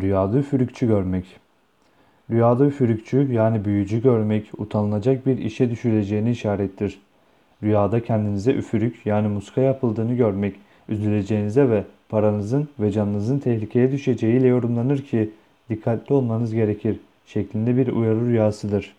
Rüyada üfürükçü görmek. Rüyada üfürükçü yani büyücü görmek utanılacak bir işe düşüleceğini işarettir. Rüyada kendinize üfürük yani muska yapıldığını görmek üzüleceğinize ve paranızın ve canınızın tehlikeye düşeceğiyle yorumlanır ki dikkatli olmanız gerekir şeklinde bir uyarı rüyasıdır.